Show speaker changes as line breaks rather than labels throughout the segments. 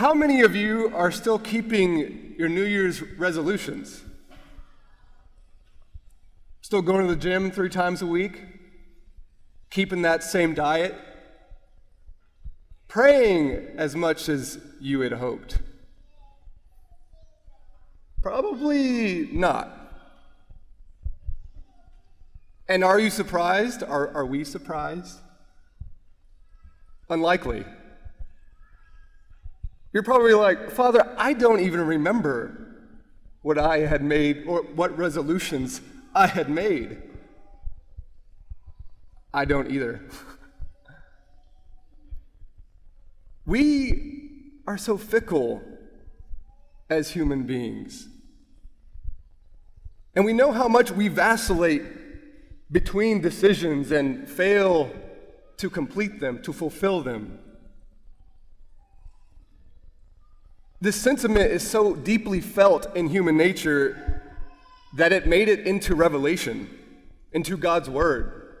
How many of you are still keeping your New Year's resolutions? Still going to the gym three times a week? Keeping that same diet? Praying as much as you had hoped? Probably not. And are you surprised? Are, are we surprised? Unlikely. You're probably like, Father, I don't even remember what I had made or what resolutions I had made. I don't either. we are so fickle as human beings. And we know how much we vacillate between decisions and fail to complete them, to fulfill them. This sentiment is so deeply felt in human nature that it made it into revelation, into God's Word.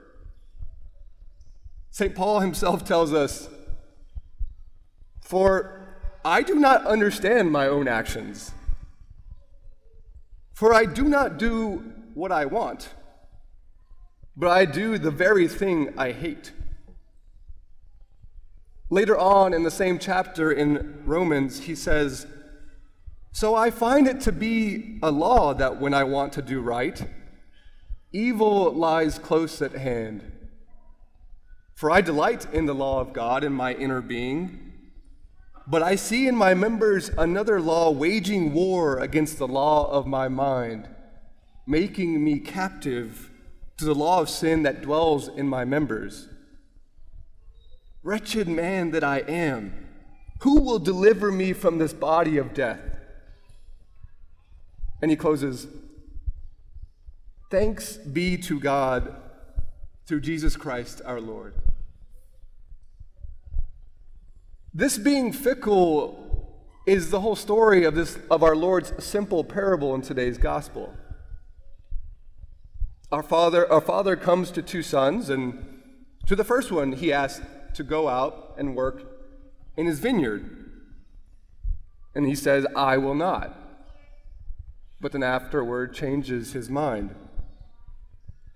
St. Paul himself tells us, For I do not understand my own actions, for I do not do what I want, but I do the very thing I hate. Later on in the same chapter in Romans, he says, So I find it to be a law that when I want to do right, evil lies close at hand. For I delight in the law of God in my inner being, but I see in my members another law waging war against the law of my mind, making me captive to the law of sin that dwells in my members. Wretched man that I am, who will deliver me from this body of death? And he closes Thanks be to God through Jesus Christ our Lord. This being fickle is the whole story of, this, of our Lord's simple parable in today's gospel. Our father, our father comes to two sons, and to the first one, he asks, to go out and work in his vineyard. And he says, I will not. But then afterward changes his mind.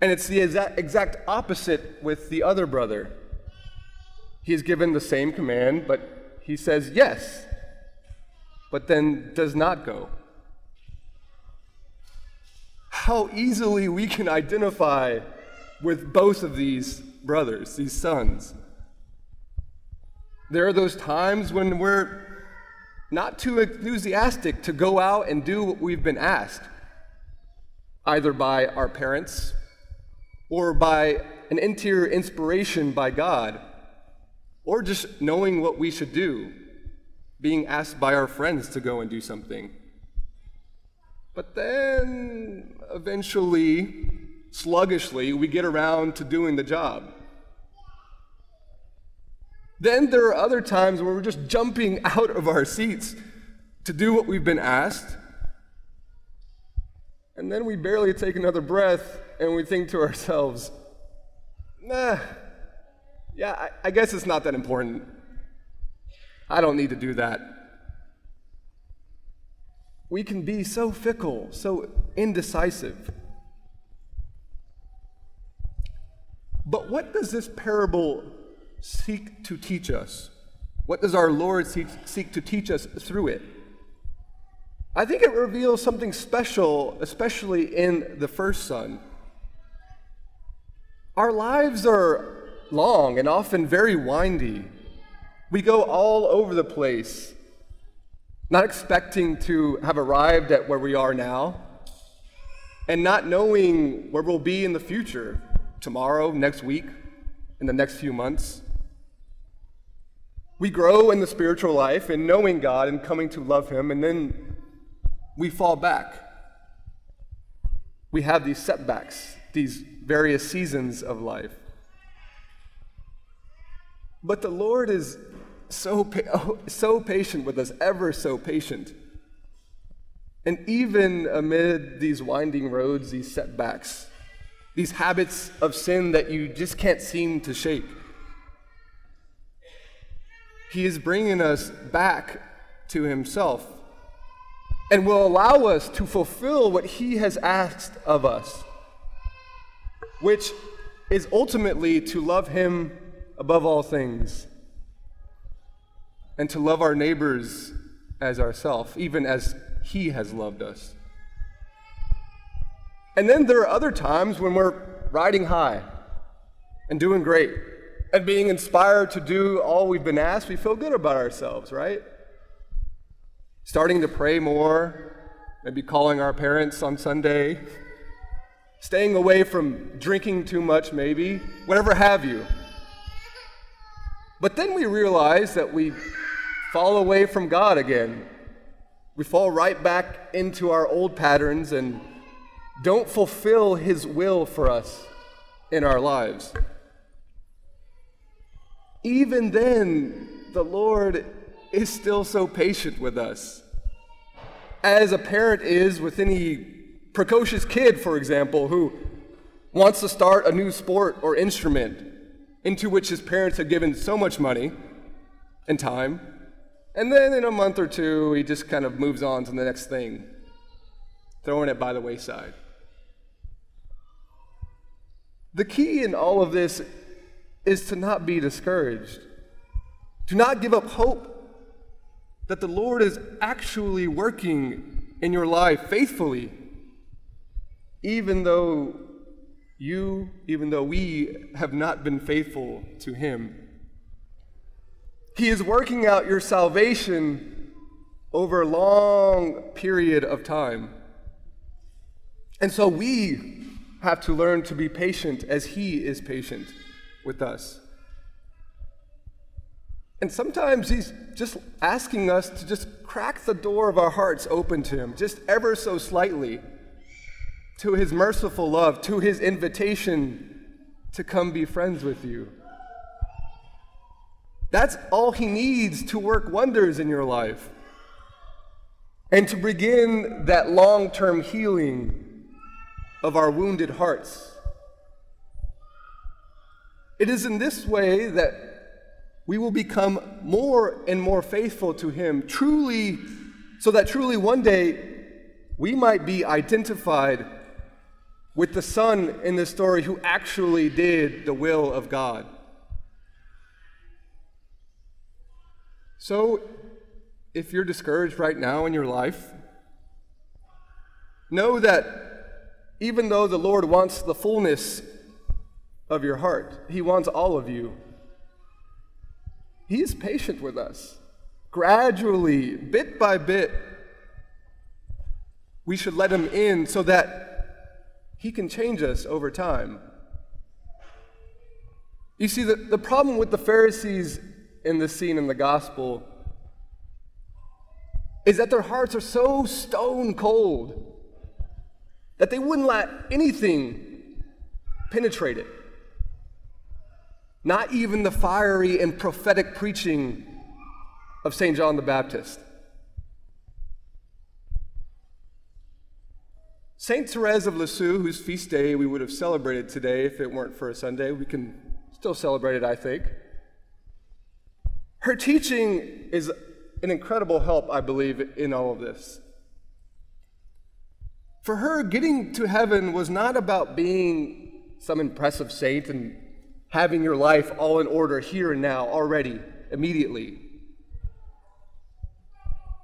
And it's the exact, opposite with the other brother. He is given the same command, but he says yes, but then does not go. How easily we can identify with both of these brothers, these sons. There are those times when we're not too enthusiastic to go out and do what we've been asked, either by our parents or by an interior inspiration by God, or just knowing what we should do, being asked by our friends to go and do something. But then, eventually, sluggishly, we get around to doing the job. Then there are other times where we're just jumping out of our seats to do what we've been asked. And then we barely take another breath and we think to ourselves, nah, yeah, I, I guess it's not that important. I don't need to do that. We can be so fickle, so indecisive. But what does this parable seek to teach us? What does our Lord seek, seek to teach us through it? I think it reveals something special, especially in the first son. Our lives are long and often very windy. We go all over the place, not expecting to have arrived at where we are now, and not knowing where we'll be in the future tomorrow, next week, in the next few months. We grow in the spiritual life in knowing God and coming to love Him, and then we fall back. We have these setbacks, these various seasons of life. But the Lord is so, so patient with us, ever so patient. And even amid these winding roads, these setbacks, these habits of sin that you just can't seem to shake, he is bringing us back to himself and will allow us to fulfill what he has asked of us, which is ultimately to love him above all things and to love our neighbors as ourselves, even as he has loved us. And then there are other times when we're riding high and doing great and being inspired to do all we've been asked. We feel good about ourselves, right? Starting to pray more, maybe calling our parents on Sunday, staying away from drinking too much, maybe, whatever have you. But then we realize that we fall away from God again. We fall right back into our old patterns and don't fulfill His will for us in our lives. Even then, the Lord is still so patient with us. As a parent is with any precocious kid, for example, who wants to start a new sport or instrument into which his parents have given so much money and time. And then in a month or two, he just kind of moves on to the next thing, throwing it by the wayside. The key in all of this is to not be discouraged, to not give up hope that the Lord is actually working in your life faithfully, even though you, even though we have not been faithful to Him. He is working out your salvation over a long period of time. And so we have to learn to be patient as He is patient with us. And sometimes He's just asking us to just crack the door of our hearts open to Him, just ever so slightly, to His merciful love, to His invitation to come be friends with you. That's all He needs to work wonders in your life and to begin that long term healing of our wounded hearts. It is in this way that we will become more and more faithful to Him, truly, so that truly one day we might be identified with the son in the story who actually did the will of God. So, if you're discouraged right now in your life, know that even though the Lord wants the fullness of your heart, He wants all of you. He is patient with us. Gradually, bit by bit, we should let Him in so that He can change us over time. You see, the, the problem with the Pharisees in this scene in the gospel is that their hearts are so stone cold that they wouldn't let anything penetrate it. Not even the fiery and prophetic preaching of St. John the Baptist. St. Therese of Lisieux, whose feast day we would have celebrated today if it weren't for a Sunday, we can still celebrate it, I think. Her teaching is an incredible help, I believe, in all of this. For her, getting to heaven was not about being some impressive saint and having your life all in order here and now, already, immediately.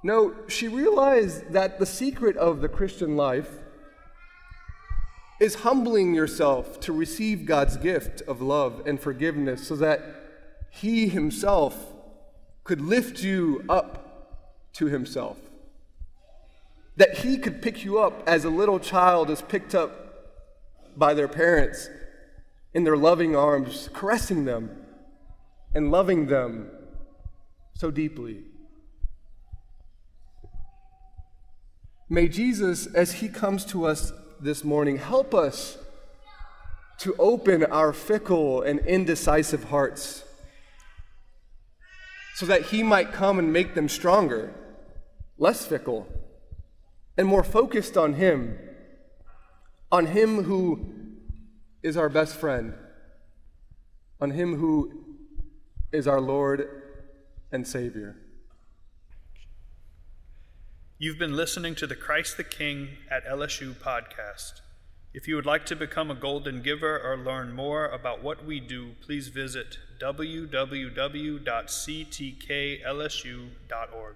No, she realized that the secret of the Christian life is humbling yourself to receive God's gift of love and forgiveness so that He Himself could lift you up to Himself that he could pick you up as a little child is picked up by their parents in their loving arms, caressing them and loving them so deeply. May Jesus, as he comes to us this morning, help us to open our fickle and indecisive hearts so that he might come and make them stronger, less fickle and more focused on Him, on Him who is our best friend, on Him who is our Lord and Savior.
You've been listening to the Christ the King at LSU podcast. If you would like to become a golden giver or learn more about what we do, please visit www.ctklsu.org.